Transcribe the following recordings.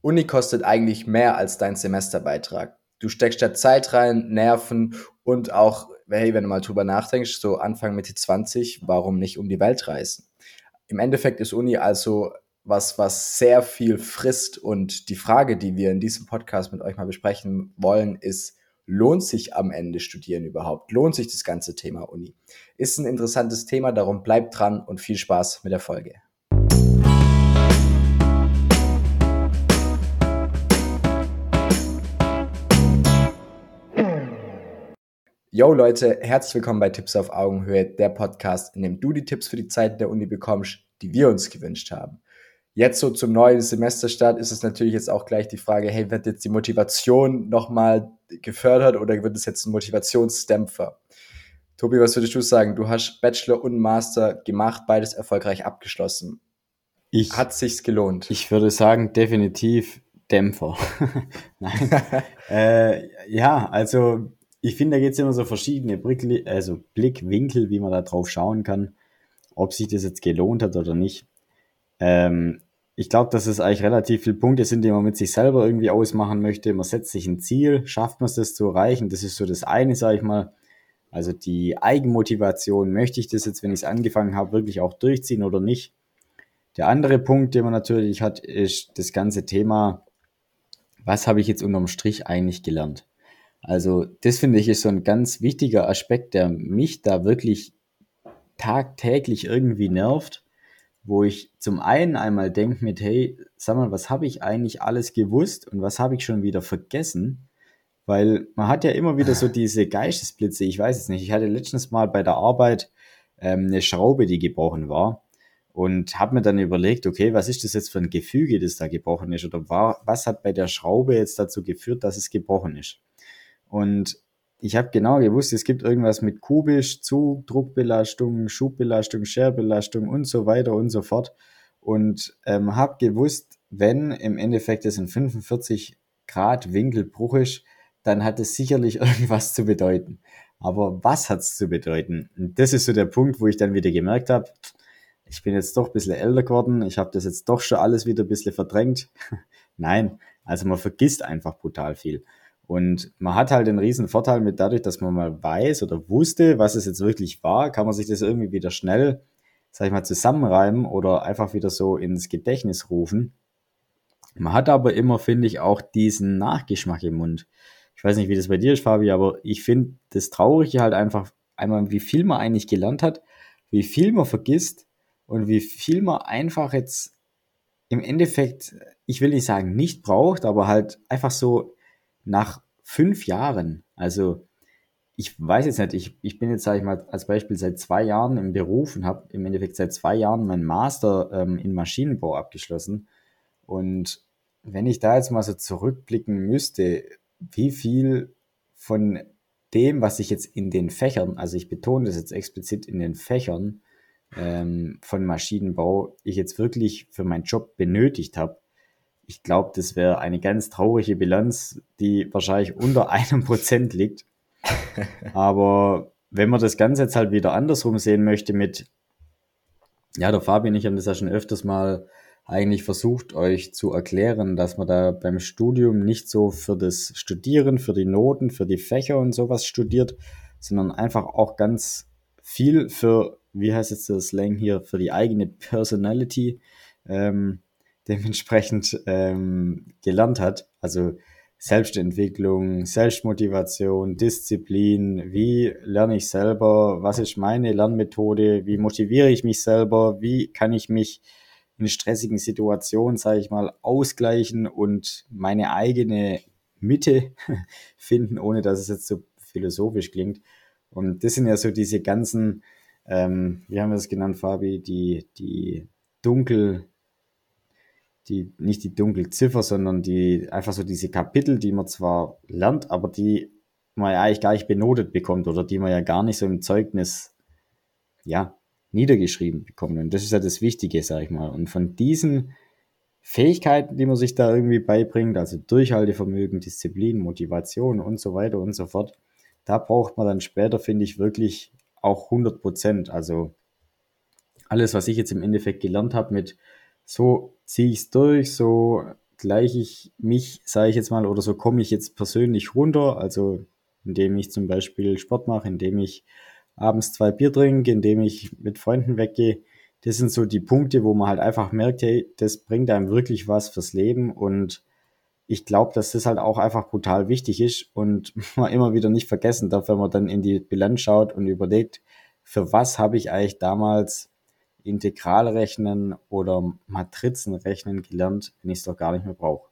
Uni kostet eigentlich mehr als dein Semesterbeitrag. Du steckst da Zeit rein, Nerven und auch, hey, wenn du mal drüber nachdenkst, so Anfang Mitte 20, warum nicht um die Welt reisen? Im Endeffekt ist Uni also was, was sehr viel frisst und die Frage, die wir in diesem Podcast mit euch mal besprechen wollen, ist, lohnt sich am Ende Studieren überhaupt? Lohnt sich das ganze Thema Uni? Ist ein interessantes Thema, darum bleibt dran und viel Spaß mit der Folge. Yo Leute, herzlich willkommen bei Tipps auf Augenhöhe, der Podcast, in dem du die Tipps für die Zeit der Uni bekommst, die wir uns gewünscht haben. Jetzt so zum neuen Semesterstart ist es natürlich jetzt auch gleich die Frage, hey, wird jetzt die Motivation nochmal gefördert oder wird es jetzt ein Motivationsdämpfer? Tobi, was würdest du sagen? Du hast Bachelor und Master gemacht, beides erfolgreich abgeschlossen. Ich, Hat sich's gelohnt? Ich würde sagen, definitiv Dämpfer. Nein. äh, ja, also ich finde, da gibt es immer so verschiedene Blick, also Blickwinkel, wie man da drauf schauen kann, ob sich das jetzt gelohnt hat oder nicht. Ähm, ich glaube, dass es eigentlich relativ viele Punkte sind, die man mit sich selber irgendwie ausmachen möchte. Man setzt sich ein Ziel, schafft man es, das zu erreichen. Das ist so das eine, sage ich mal. Also die Eigenmotivation, möchte ich das jetzt, wenn ich es angefangen habe, wirklich auch durchziehen oder nicht? Der andere Punkt, den man natürlich hat, ist das ganze Thema, was habe ich jetzt unterm Strich eigentlich gelernt? Also das finde ich ist so ein ganz wichtiger Aspekt, der mich da wirklich tagtäglich irgendwie nervt, wo ich zum einen einmal denke mit, hey, sag mal, was habe ich eigentlich alles gewusst und was habe ich schon wieder vergessen? Weil man hat ja immer wieder so diese Geistesblitze, ich weiß es nicht. Ich hatte letztens mal bei der Arbeit ähm, eine Schraube, die gebrochen war und habe mir dann überlegt, okay, was ist das jetzt für ein Gefüge, das da gebrochen ist oder war, was hat bei der Schraube jetzt dazu geführt, dass es gebrochen ist? Und ich habe genau gewusst, es gibt irgendwas mit kubisch, Zug, Druckbelastung, Schubbelastung, Scherbelastung und so weiter und so fort. Und ähm, habe gewusst, wenn im Endeffekt es ein 45 Grad Winkelbruch ist, dann hat es sicherlich irgendwas zu bedeuten. Aber was hat es zu bedeuten? Und das ist so der Punkt, wo ich dann wieder gemerkt habe, ich bin jetzt doch ein bisschen älter geworden, ich habe das jetzt doch schon alles wieder ein bisschen verdrängt. Nein, also man vergisst einfach brutal viel. Und man hat halt den riesen Vorteil mit dadurch, dass man mal weiß oder wusste, was es jetzt wirklich war, kann man sich das irgendwie wieder schnell, sag ich mal, zusammenreimen oder einfach wieder so ins Gedächtnis rufen. Man hat aber immer, finde ich, auch diesen Nachgeschmack im Mund. Ich weiß nicht, wie das bei dir ist, Fabi, aber ich finde das Traurige halt einfach einmal, wie viel man eigentlich gelernt hat, wie viel man vergisst und wie viel man einfach jetzt im Endeffekt, ich will nicht sagen nicht braucht, aber halt einfach so nach fünf Jahren, also ich weiß jetzt nicht, ich, ich bin jetzt, sage ich mal, als Beispiel seit zwei Jahren im Beruf und habe im Endeffekt seit zwei Jahren meinen Master ähm, in Maschinenbau abgeschlossen. Und wenn ich da jetzt mal so zurückblicken müsste, wie viel von dem, was ich jetzt in den Fächern, also ich betone das jetzt explizit in den Fächern ähm, von Maschinenbau, ich jetzt wirklich für meinen Job benötigt habe, ich glaube, das wäre eine ganz traurige Bilanz, die wahrscheinlich unter einem Prozent liegt. Aber wenn man das Ganze jetzt halt wieder andersrum sehen möchte mit, ja, der Fabian ich haben das ja schon öfters mal eigentlich versucht, euch zu erklären, dass man da beim Studium nicht so für das Studieren, für die Noten, für die Fächer und sowas studiert, sondern einfach auch ganz viel für, wie heißt jetzt das Slang hier, für die eigene Personality. Ähm, dementsprechend ähm, gelernt hat. Also Selbstentwicklung, Selbstmotivation, Disziplin, wie lerne ich selber, was ist meine Lernmethode, wie motiviere ich mich selber, wie kann ich mich in stressigen Situationen, sage ich mal, ausgleichen und meine eigene Mitte finden, ohne dass es jetzt so philosophisch klingt. Und das sind ja so diese ganzen, ähm, wie haben wir das genannt, Fabi, die, die dunkel die, nicht die dunkle Ziffer, sondern die, einfach so diese Kapitel, die man zwar lernt, aber die man ja eigentlich gar nicht benotet bekommt oder die man ja gar nicht so im Zeugnis, ja, niedergeschrieben bekommt. Und das ist ja das Wichtige, sag ich mal. Und von diesen Fähigkeiten, die man sich da irgendwie beibringt, also Durchhaltevermögen, Disziplin, Motivation und so weiter und so fort, da braucht man dann später, finde ich, wirklich auch 100 Prozent. Also alles, was ich jetzt im Endeffekt gelernt habe mit so ziehe ich es durch, so gleiche ich mich, sage ich jetzt mal, oder so komme ich jetzt persönlich runter, also indem ich zum Beispiel Sport mache, indem ich abends zwei Bier trinke, indem ich mit Freunden weggehe. Das sind so die Punkte, wo man halt einfach merkt, hey, das bringt einem wirklich was fürs Leben und ich glaube, dass das halt auch einfach brutal wichtig ist und man immer wieder nicht vergessen darf, wenn man dann in die Bilanz schaut und überlegt, für was habe ich eigentlich damals Integralrechnen oder Matrizenrechnen gelernt, wenn ich es doch gar nicht mehr brauche.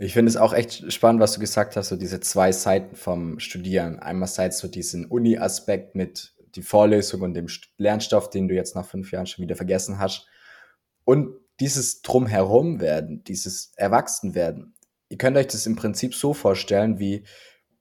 Ich finde es auch echt spannend, was du gesagt hast, so diese zwei Seiten vom Studieren. Einerseits so diesen Uni-Aspekt mit die Vorlesung und dem Lernstoff, den du jetzt nach fünf Jahren schon wieder vergessen hast. Und dieses Drumherum werden, dieses Erwachsenwerden. Ihr könnt euch das im Prinzip so vorstellen, wie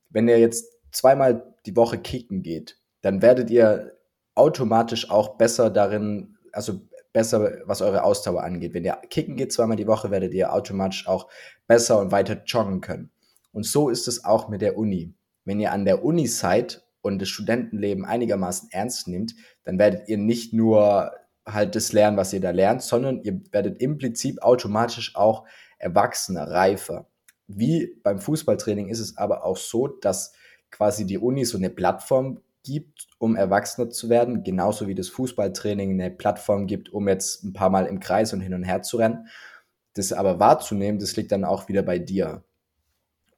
wenn ihr jetzt zweimal die Woche kicken geht, dann werdet ihr automatisch auch besser darin, also besser, was eure Ausdauer angeht. Wenn ihr kicken geht zweimal die Woche, werdet ihr automatisch auch besser und weiter joggen können. Und so ist es auch mit der Uni. Wenn ihr an der Uni seid und das Studentenleben einigermaßen ernst nimmt, dann werdet ihr nicht nur halt das lernen, was ihr da lernt, sondern ihr werdet implizit automatisch auch erwachsener, reifer. Wie beim Fußballtraining ist es aber auch so, dass quasi die Uni so eine Plattform gibt, um erwachsener zu werden, genauso wie das Fußballtraining eine Plattform gibt, um jetzt ein paar Mal im Kreis und hin und her zu rennen. Das aber wahrzunehmen, das liegt dann auch wieder bei dir.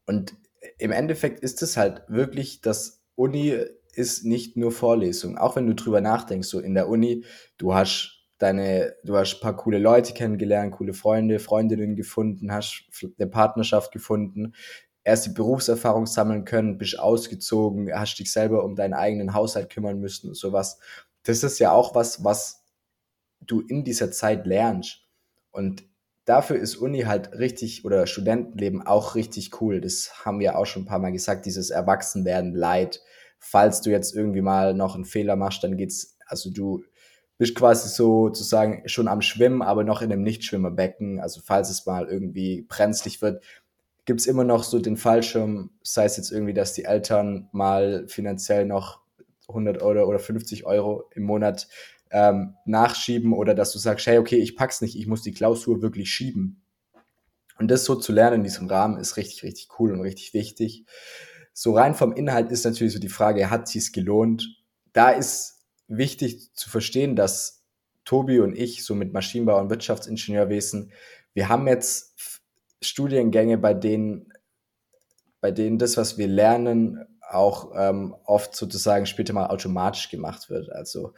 Und im Endeffekt ist es halt wirklich, dass Uni ist nicht nur Vorlesung. Auch wenn du drüber nachdenkst, so in der Uni, du hast deine, du hast ein paar coole Leute kennengelernt, coole Freunde, Freundinnen gefunden, hast eine Partnerschaft gefunden, erst die Berufserfahrung sammeln können, bist ausgezogen, hast dich selber um deinen eigenen Haushalt kümmern müssen und sowas. Das ist ja auch was, was du in dieser Zeit lernst. Und dafür ist Uni halt richtig oder Studentenleben auch richtig cool. Das haben wir auch schon ein paar Mal gesagt, dieses Erwachsenwerden leid. Falls du jetzt irgendwie mal noch einen Fehler machst, dann geht's, also du bist quasi sozusagen schon am Schwimmen, aber noch in einem Nichtschwimmerbecken. Also falls es mal irgendwie brenzlig wird, gibt es immer noch so den Fallschirm, sei es jetzt irgendwie, dass die Eltern mal finanziell noch 100 Euro oder 50 Euro im Monat ähm, nachschieben oder dass du sagst, hey, okay, ich pack's nicht, ich muss die Klausur wirklich schieben. Und das so zu lernen in diesem Rahmen ist richtig, richtig cool und richtig wichtig. So rein vom Inhalt ist natürlich so die Frage, hat sich's gelohnt? Da ist wichtig zu verstehen, dass Tobi und ich so mit Maschinenbau und Wirtschaftsingenieurwesen, wir haben jetzt Studiengänge, bei denen, bei denen das, was wir lernen, auch ähm, oft sozusagen später mal automatisch gemacht wird. Also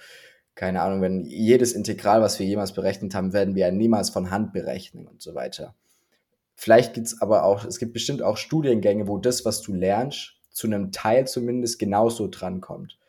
keine Ahnung, wenn jedes Integral, was wir jemals berechnet haben, werden wir ja niemals von Hand berechnen und so weiter. Vielleicht gibt es aber auch, es gibt bestimmt auch Studiengänge, wo das, was du lernst, zu einem Teil zumindest genauso drankommt.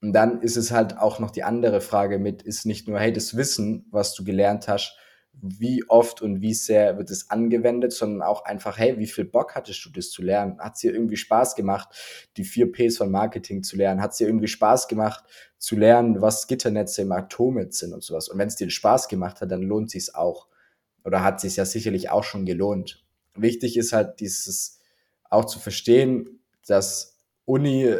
Und dann ist es halt auch noch die andere Frage mit, ist nicht nur, hey, das Wissen, was du gelernt hast, wie oft und wie sehr wird es angewendet, sondern auch einfach, hey, wie viel Bock hattest du das zu lernen? Hat es dir irgendwie Spaß gemacht, die vier Ps von Marketing zu lernen? Hat es dir irgendwie Spaß gemacht, zu lernen, was Gitternetze im Atomet sind und sowas? Und wenn es dir Spaß gemacht hat, dann lohnt sich auch. Oder hat sich ja sicherlich auch schon gelohnt. Wichtig ist halt dieses auch zu verstehen, dass Uni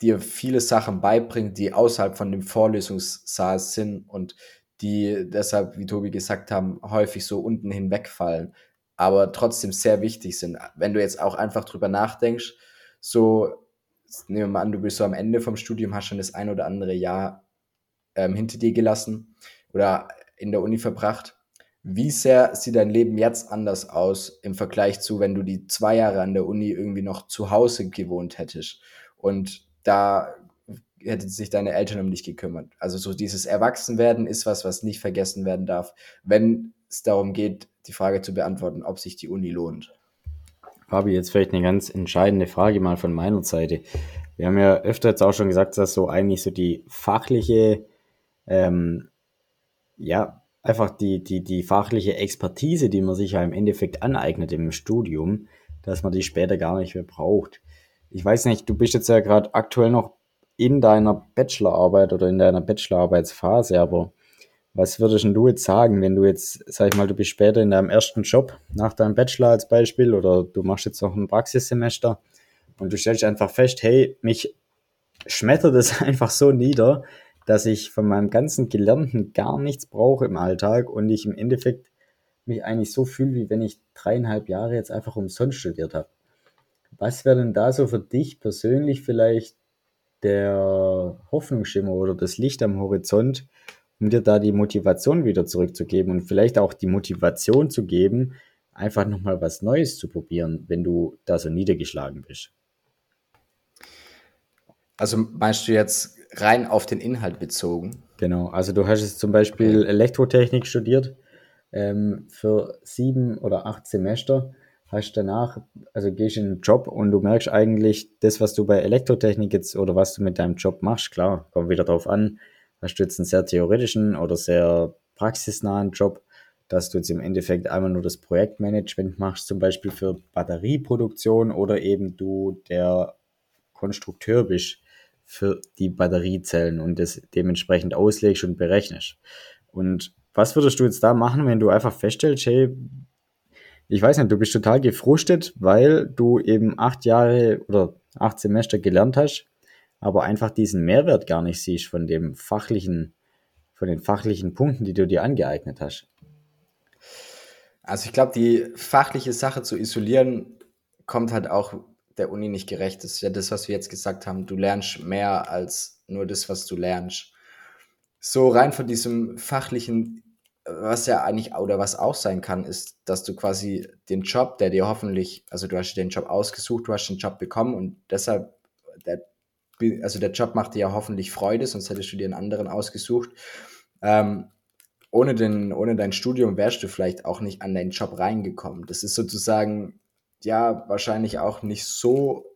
dir viele Sachen beibringt, die außerhalb von dem Vorlesungssaal sind und die deshalb, wie Tobi gesagt haben, häufig so unten hinwegfallen, aber trotzdem sehr wichtig sind. Wenn du jetzt auch einfach drüber nachdenkst, so, nehmen wir mal an, du bist so am Ende vom Studium, hast schon das ein oder andere Jahr ähm, hinter dir gelassen oder in der Uni verbracht. Wie sehr sieht dein Leben jetzt anders aus im Vergleich zu, wenn du die zwei Jahre an der Uni irgendwie noch zu Hause gewohnt hättest und da hätten sich deine Eltern um dich gekümmert. Also so dieses Erwachsenwerden ist was, was nicht vergessen werden darf, wenn es darum geht, die Frage zu beantworten, ob sich die Uni lohnt. Fabi, jetzt vielleicht eine ganz entscheidende Frage mal von meiner Seite. Wir haben ja öfter jetzt auch schon gesagt, dass so eigentlich so die fachliche, ähm, ja, einfach die, die, die fachliche Expertise, die man sich ja im Endeffekt aneignet im Studium, dass man die später gar nicht mehr braucht. Ich weiß nicht, du bist jetzt ja gerade aktuell noch in deiner Bachelorarbeit oder in deiner Bachelorarbeitsphase, aber was würdest du jetzt sagen, wenn du jetzt, sag ich mal, du bist später in deinem ersten Job nach deinem Bachelor als Beispiel oder du machst jetzt noch ein Praxissemester und du stellst einfach fest, hey, mich schmettert es einfach so nieder, dass ich von meinem ganzen Gelernten gar nichts brauche im Alltag und ich im Endeffekt mich eigentlich so fühle, wie wenn ich dreieinhalb Jahre jetzt einfach umsonst studiert habe. Was wäre denn da so für dich persönlich vielleicht der Hoffnungsschimmer oder das Licht am Horizont, um dir da die Motivation wieder zurückzugeben und vielleicht auch die Motivation zu geben, einfach nochmal was Neues zu probieren, wenn du da so niedergeschlagen bist? Also meinst du jetzt rein auf den Inhalt bezogen? Genau, also du hast jetzt zum Beispiel. Elektrotechnik studiert ähm, für sieben oder acht Semester, hast danach, also gehst in einen Job und du merkst eigentlich, das, was du bei Elektrotechnik jetzt oder was du mit deinem Job machst, klar, kommt wieder drauf an, hast du jetzt einen sehr theoretischen oder sehr praxisnahen Job, dass du jetzt im Endeffekt einmal nur das Projektmanagement machst, zum Beispiel für Batterieproduktion oder eben du der Konstrukteur bist für die Batteriezellen und das dementsprechend auslegst und berechnest. Und was würdest du jetzt da machen, wenn du einfach feststellst, hey, ich weiß nicht, du bist total gefrustet, weil du eben acht Jahre oder acht Semester gelernt hast, aber einfach diesen Mehrwert gar nicht siehst von dem fachlichen, von den fachlichen Punkten, die du dir angeeignet hast. Also ich glaube, die fachliche Sache zu isolieren, kommt halt auch der Uni nicht gerecht. Das ist ja das, was wir jetzt gesagt haben. Du lernst mehr als nur das, was du lernst. So rein von diesem fachlichen, was ja eigentlich oder was auch sein kann, ist, dass du quasi den Job, der dir hoffentlich, also du hast den Job ausgesucht, du hast den Job bekommen und deshalb, der, also der Job macht dir ja hoffentlich Freude, sonst hättest du dir einen anderen ausgesucht. Ähm, ohne, den, ohne dein Studium wärst du vielleicht auch nicht an deinen Job reingekommen. Das ist sozusagen ja wahrscheinlich auch nicht so,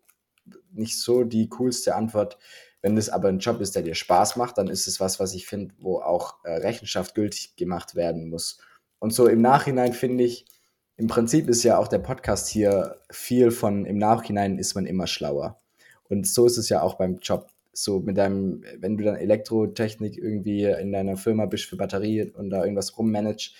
nicht so die coolste Antwort. Wenn das aber ein Job ist, der dir Spaß macht, dann ist es was, was ich finde, wo auch äh, Rechenschaft gültig gemacht werden muss. Und so im Nachhinein finde ich, im Prinzip ist ja auch der Podcast hier viel von im Nachhinein ist man immer schlauer. Und so ist es ja auch beim Job. So mit deinem, wenn du dann Elektrotechnik irgendwie in deiner Firma bist für Batterie und da irgendwas rummanagst,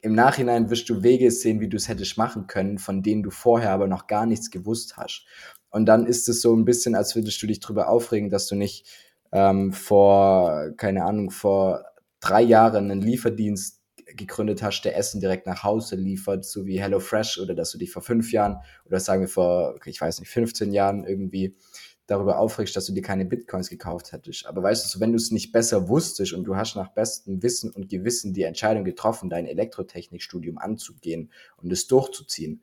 im Nachhinein wirst du Wege sehen, wie du es hättest machen können, von denen du vorher aber noch gar nichts gewusst hast. Und dann ist es so ein bisschen, als würdest du dich darüber aufregen, dass du nicht ähm, vor, keine Ahnung, vor drei Jahren einen Lieferdienst gegründet hast, der Essen direkt nach Hause liefert, so wie HelloFresh, oder dass du dich vor fünf Jahren oder sagen wir vor, ich weiß nicht, 15 Jahren irgendwie darüber aufregst, dass du dir keine Bitcoins gekauft hättest. Aber weißt du, so, wenn du es nicht besser wusstest und du hast nach bestem Wissen und Gewissen die Entscheidung getroffen, dein Elektrotechnikstudium anzugehen und es durchzuziehen,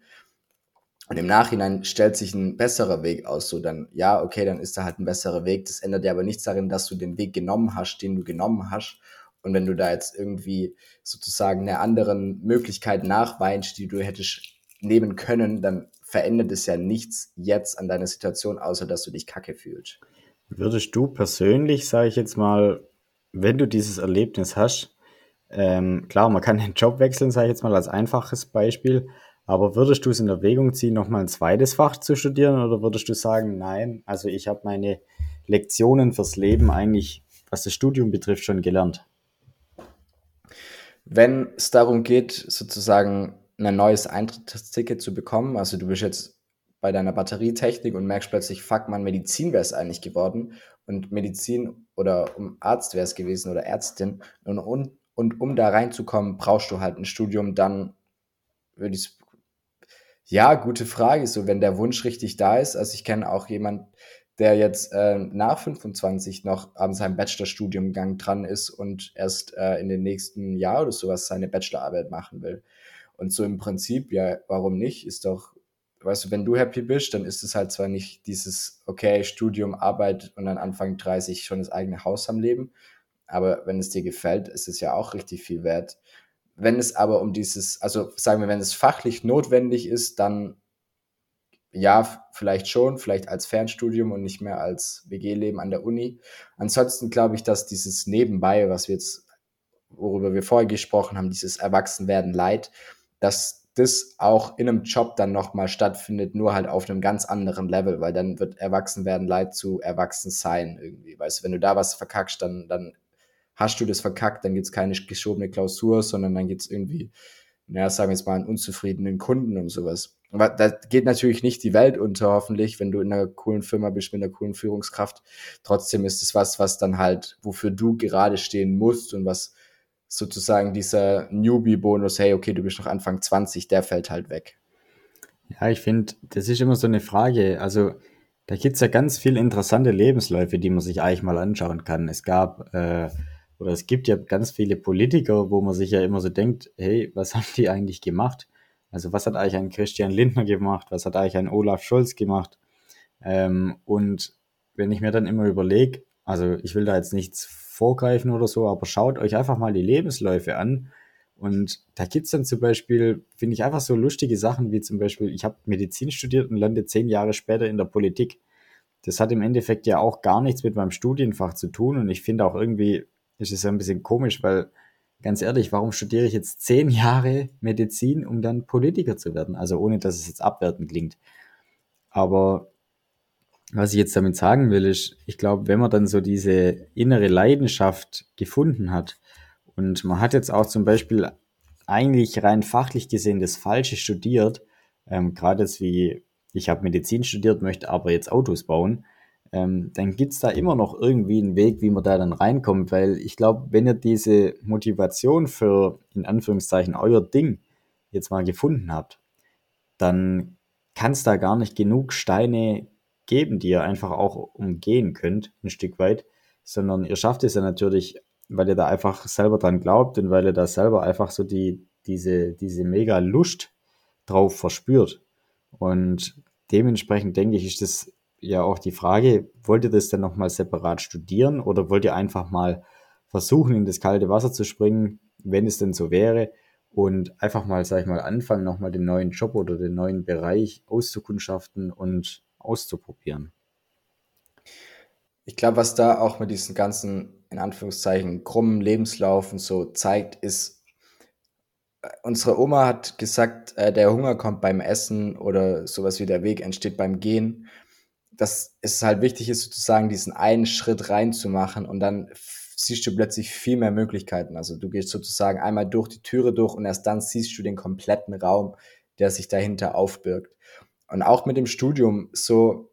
und im Nachhinein stellt sich ein besserer Weg aus, so dann, ja, okay, dann ist da halt ein besserer Weg. Das ändert ja aber nichts darin, dass du den Weg genommen hast, den du genommen hast. Und wenn du da jetzt irgendwie sozusagen eine anderen Möglichkeit nachweinst, die du hättest nehmen können, dann verändert es ja nichts jetzt an deiner Situation, außer dass du dich kacke fühlst. Würdest du persönlich, sage ich jetzt mal, wenn du dieses Erlebnis hast, ähm, klar, man kann den Job wechseln, sage ich jetzt mal als einfaches Beispiel, aber würdest du es in Erwägung ziehen, nochmal ein zweites Fach zu studieren oder würdest du sagen, nein, also ich habe meine Lektionen fürs Leben eigentlich, was das Studium betrifft, schon gelernt? Wenn es darum geht, sozusagen ein neues Eintrittsticket zu bekommen. Also du bist jetzt bei deiner Batterietechnik und merkst plötzlich, fuck man, Medizin wäre es eigentlich geworden. Und Medizin oder um Arzt wäre es gewesen oder Ärztin. Und, und, und um da reinzukommen, brauchst du halt ein Studium. Dann würde ich ja, gute Frage. So, wenn der Wunsch richtig da ist. Also ich kenne auch jemand, der jetzt äh, nach 25 noch an seinem Bachelorstudiumgang dran ist und erst äh, in den nächsten Jahr oder sowas seine Bachelorarbeit machen will. Und so im Prinzip, ja, warum nicht? Ist doch, weißt du, wenn du happy bist, dann ist es halt zwar nicht dieses, okay, Studium, Arbeit und dann Anfang 30 schon das eigene Haus am Leben, aber wenn es dir gefällt, ist es ja auch richtig viel wert. Wenn es aber um dieses, also sagen wir, wenn es fachlich notwendig ist, dann ja, vielleicht schon, vielleicht als Fernstudium und nicht mehr als WG-Leben an der Uni. Ansonsten glaube ich, dass dieses Nebenbei, was wir jetzt, worüber wir vorher gesprochen haben, dieses Erwachsenwerden Leid, dass das auch in einem Job dann nochmal stattfindet, nur halt auf einem ganz anderen Level, weil dann wird erwachsen werden leid zu erwachsen sein irgendwie. Weißt du, wenn du da was verkackst, dann, dann hast du das verkackt, dann gibt's keine geschobene Klausur, sondern dann gibt's irgendwie, naja, sagen wir jetzt mal, einen unzufriedenen Kunden und sowas. Aber da geht natürlich nicht die Welt unter, hoffentlich, wenn du in einer coolen Firma bist mit einer coolen Führungskraft. Trotzdem ist es was, was dann halt, wofür du gerade stehen musst und was sozusagen dieser Newbie-Bonus, hey, okay, du bist noch Anfang 20, der fällt halt weg. Ja, ich finde, das ist immer so eine Frage. Also, da gibt es ja ganz viele interessante Lebensläufe, die man sich eigentlich mal anschauen kann. Es gab äh, oder es gibt ja ganz viele Politiker, wo man sich ja immer so denkt, hey, was haben die eigentlich gemacht? Also was hat eigentlich ein Christian Lindner gemacht? Was hat eigentlich ein Olaf Scholz gemacht? Ähm, und wenn ich mir dann immer überlege, also ich will da jetzt nichts vorgreifen oder so, aber schaut euch einfach mal die Lebensläufe an. Und da gibt's dann zum Beispiel, finde ich, einfach so lustige Sachen wie zum Beispiel, ich habe Medizin studiert und lande zehn Jahre später in der Politik. Das hat im Endeffekt ja auch gar nichts mit meinem Studienfach zu tun und ich finde auch irgendwie, ist es ja ein bisschen komisch, weil ganz ehrlich, warum studiere ich jetzt zehn Jahre Medizin, um dann Politiker zu werden? Also ohne, dass es jetzt abwertend klingt. Aber was ich jetzt damit sagen will, ist, ich glaube, wenn man dann so diese innere Leidenschaft gefunden hat und man hat jetzt auch zum Beispiel eigentlich rein fachlich gesehen das Falsche studiert, ähm, gerade jetzt wie ich habe Medizin studiert, möchte aber jetzt Autos bauen, ähm, dann gibt's da immer noch irgendwie einen Weg, wie man da dann reinkommt, weil ich glaube, wenn ihr diese Motivation für, in Anführungszeichen, euer Ding jetzt mal gefunden habt, dann kann es da gar nicht genug Steine geben, die ihr einfach auch umgehen könnt, ein Stück weit, sondern ihr schafft es ja natürlich, weil ihr da einfach selber dran glaubt und weil ihr da selber einfach so die, diese, diese mega Lust drauf verspürt. Und dementsprechend denke ich, ist das ja auch die Frage, wollt ihr das dann nochmal separat studieren oder wollt ihr einfach mal versuchen, in das kalte Wasser zu springen, wenn es denn so wäre und einfach mal, sag ich mal, anfangen, nochmal den neuen Job oder den neuen Bereich auszukundschaften und auszuprobieren? Ich glaube, was da auch mit diesen ganzen, in Anführungszeichen, krummen Lebenslaufen so zeigt, ist, äh, unsere Oma hat gesagt, äh, der Hunger kommt beim Essen oder sowas wie der Weg entsteht beim Gehen dass es halt wichtig ist, sozusagen diesen einen Schritt reinzumachen und dann siehst du plötzlich viel mehr Möglichkeiten. Also du gehst sozusagen einmal durch die Türe durch und erst dann siehst du den kompletten Raum, der sich dahinter aufbirgt. Und auch mit dem Studium, so,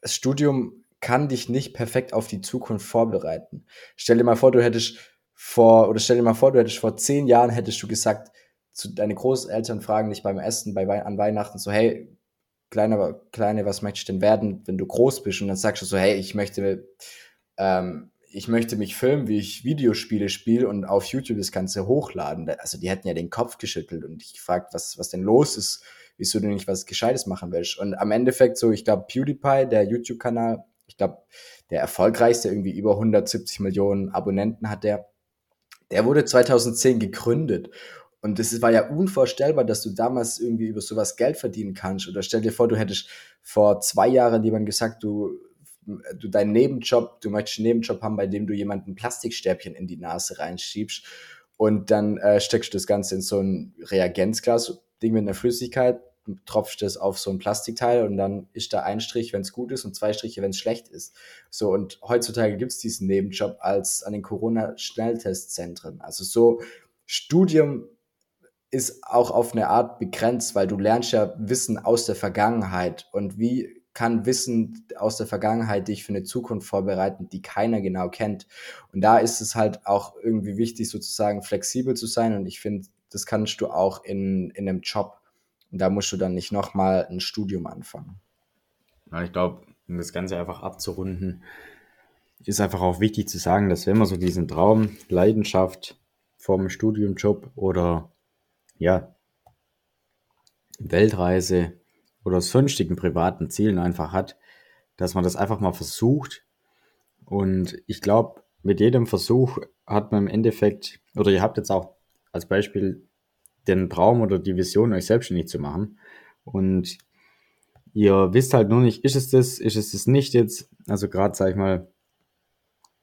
das Studium kann dich nicht perfekt auf die Zukunft vorbereiten. Stell dir mal vor, du hättest vor, oder stell dir mal vor, du hättest vor zehn Jahren hättest du gesagt, zu deine Großeltern fragen dich beim Essen bei, an Weihnachten so, hey, Kleine, Kleine, was möchtest du denn werden, wenn du groß bist? Und dann sagst du so, hey, ich möchte, ähm, ich möchte mich filmen, wie ich Videospiele spiele und auf YouTube das Ganze hochladen. Also die hätten ja den Kopf geschüttelt und ich gefragt, was, was denn los ist, wieso du nicht was Gescheites machen willst. Und am Endeffekt so, ich glaube, PewDiePie, der YouTube-Kanal, ich glaube, der erfolgreichste, irgendwie über 170 Millionen Abonnenten hat der, der wurde 2010 gegründet. Und das war ja unvorstellbar, dass du damals irgendwie über sowas Geld verdienen kannst. Oder stell dir vor, du hättest vor zwei Jahren jemand gesagt, du, du deinen Nebenjob, du möchtest einen Nebenjob haben, bei dem du jemanden Plastikstäbchen in die Nase reinschiebst. Und dann äh, steckst du das Ganze in so ein Reagenzglas, Ding mit einer Flüssigkeit, tropfst das auf so ein Plastikteil und dann ist da ein Strich, wenn es gut ist und zwei Striche, wenn es schlecht ist. So, und heutzutage gibt es diesen Nebenjob als an den Corona-Schnelltestzentren. Also so Studium ist auch auf eine Art begrenzt, weil du lernst ja Wissen aus der Vergangenheit und wie kann Wissen aus der Vergangenheit dich für eine Zukunft vorbereiten, die keiner genau kennt. Und da ist es halt auch irgendwie wichtig, sozusagen flexibel zu sein. Und ich finde, das kannst du auch in, in einem Job. Und da musst du dann nicht nochmal ein Studium anfangen. Ja, ich glaube, um das Ganze einfach abzurunden, ist einfach auch wichtig zu sagen, dass wenn man so diesen Traum, Leidenschaft vom Studiumjob oder ja, Weltreise oder sonstigen privaten Zielen einfach hat, dass man das einfach mal versucht. Und ich glaube, mit jedem Versuch hat man im Endeffekt, oder ihr habt jetzt auch als Beispiel den Traum oder die Vision, euch selbstständig zu machen. Und ihr wisst halt nur nicht, ist es das, ist es das nicht jetzt? Also gerade, sag ich mal,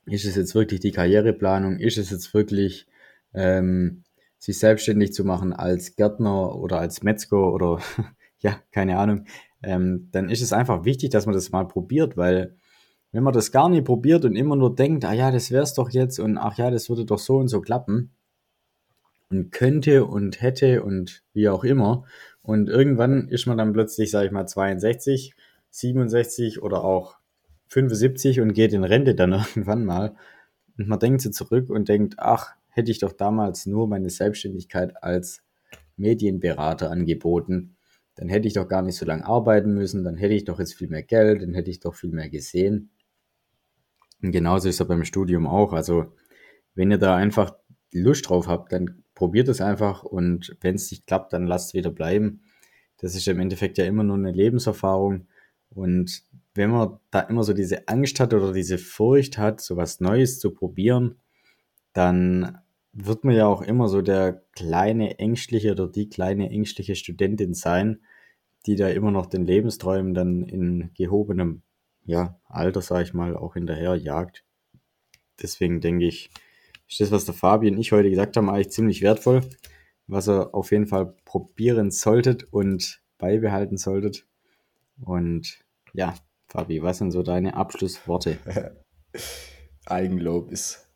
ist es jetzt wirklich die Karriereplanung? Ist es jetzt wirklich ähm, sich selbstständig zu machen als Gärtner oder als Metzger oder ja, keine Ahnung, ähm, dann ist es einfach wichtig, dass man das mal probiert, weil wenn man das gar nicht probiert und immer nur denkt, ah ja, das wär's doch jetzt und ach ja, das würde doch so und so klappen und könnte und hätte und wie auch immer und irgendwann ist man dann plötzlich, sage ich mal, 62, 67 oder auch 75 und geht in Rente dann irgendwann mal und man denkt so zurück und denkt, ach, hätte ich doch damals nur meine Selbstständigkeit als Medienberater angeboten. Dann hätte ich doch gar nicht so lange arbeiten müssen, dann hätte ich doch jetzt viel mehr Geld, dann hätte ich doch viel mehr gesehen. Und genauso ist es beim Studium auch. Also, wenn ihr da einfach Lust drauf habt, dann probiert es einfach und wenn es nicht klappt, dann lasst es wieder bleiben. Das ist im Endeffekt ja immer nur eine Lebenserfahrung. Und wenn man da immer so diese Angst hat oder diese Furcht hat, so was Neues zu probieren, dann wird man ja auch immer so der kleine ängstliche oder die kleine ängstliche Studentin sein, die da immer noch den Lebensträumen dann in gehobenem ja, Alter, sag ich mal, auch hinterher jagt. Deswegen denke ich, ist das, was der Fabi und ich heute gesagt haben, eigentlich ziemlich wertvoll, was ihr auf jeden Fall probieren solltet und beibehalten solltet. Und ja, Fabi, was sind so deine Abschlussworte? Eigenlob ist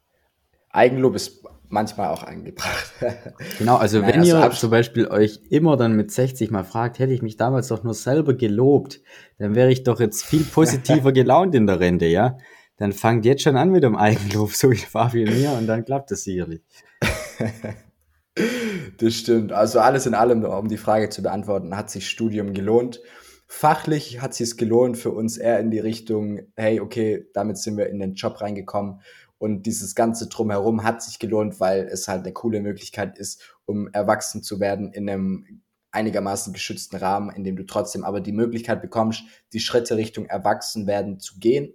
Eigenlob ist manchmal auch angebracht. genau, also Nein, wenn also ihr zum Beispiel euch immer dann mit 60 mal fragt, hätte ich mich damals doch nur selber gelobt, dann wäre ich doch jetzt viel positiver gelaunt in der Rente, ja? Dann fangt jetzt schon an mit dem Eigenlob, so wie Fabi und mir, und dann klappt es sicherlich. das stimmt. Also alles in allem, um die Frage zu beantworten, hat sich Studium gelohnt. Fachlich hat sich es gelohnt für uns eher in die Richtung, hey, okay, damit sind wir in den Job reingekommen und dieses ganze Drumherum hat sich gelohnt, weil es halt eine coole Möglichkeit ist, um erwachsen zu werden in einem einigermaßen geschützten Rahmen, in dem du trotzdem aber die Möglichkeit bekommst, die Schritte Richtung Erwachsenwerden zu gehen,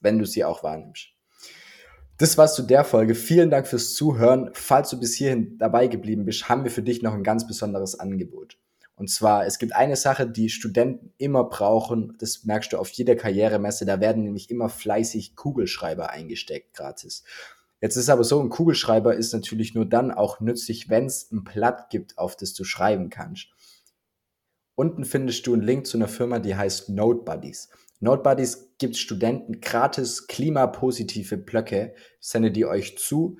wenn du sie auch wahrnimmst. Das war's zu der Folge. Vielen Dank fürs Zuhören. Falls du bis hierhin dabei geblieben bist, haben wir für dich noch ein ganz besonderes Angebot. Und zwar, es gibt eine Sache, die Studenten immer brauchen, das merkst du auf jeder Karrieremesse, da werden nämlich immer fleißig Kugelschreiber eingesteckt gratis. Jetzt ist aber so, ein Kugelschreiber ist natürlich nur dann auch nützlich, wenn es ein Blatt gibt, auf das du schreiben kannst. Unten findest du einen Link zu einer Firma, die heißt NoteBuddies. NoteBuddies gibt Studenten gratis klimapositive Blöcke, sendet die euch zu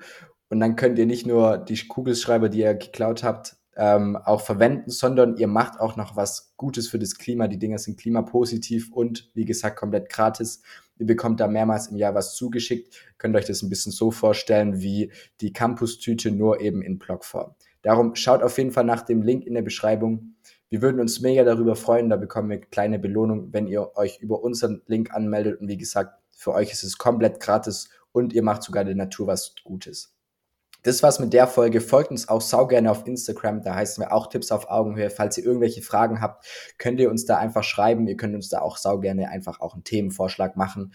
und dann könnt ihr nicht nur die Kugelschreiber, die ihr geklaut habt, ähm, auch verwenden, sondern ihr macht auch noch was Gutes für das Klima. Die Dinger sind klimapositiv und wie gesagt komplett gratis. Ihr bekommt da mehrmals im Jahr was zugeschickt. Könnt euch das ein bisschen so vorstellen wie die Campus-Tüte, nur eben in Blockform. Darum schaut auf jeden Fall nach dem Link in der Beschreibung. Wir würden uns mega darüber freuen. Da bekommen wir kleine Belohnung, wenn ihr euch über unseren Link anmeldet. Und wie gesagt, für euch ist es komplett gratis und ihr macht sogar der Natur was Gutes. Das war's mit der Folge. Folgt uns auch sau gerne auf Instagram. Da heißen wir auch Tipps auf Augenhöhe. Falls ihr irgendwelche Fragen habt, könnt ihr uns da einfach schreiben. Ihr könnt uns da auch sau gerne einfach auch einen Themenvorschlag machen.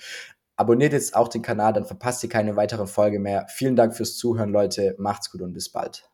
Abonniert jetzt auch den Kanal, dann verpasst ihr keine weitere Folge mehr. Vielen Dank fürs Zuhören, Leute. Macht's gut und bis bald.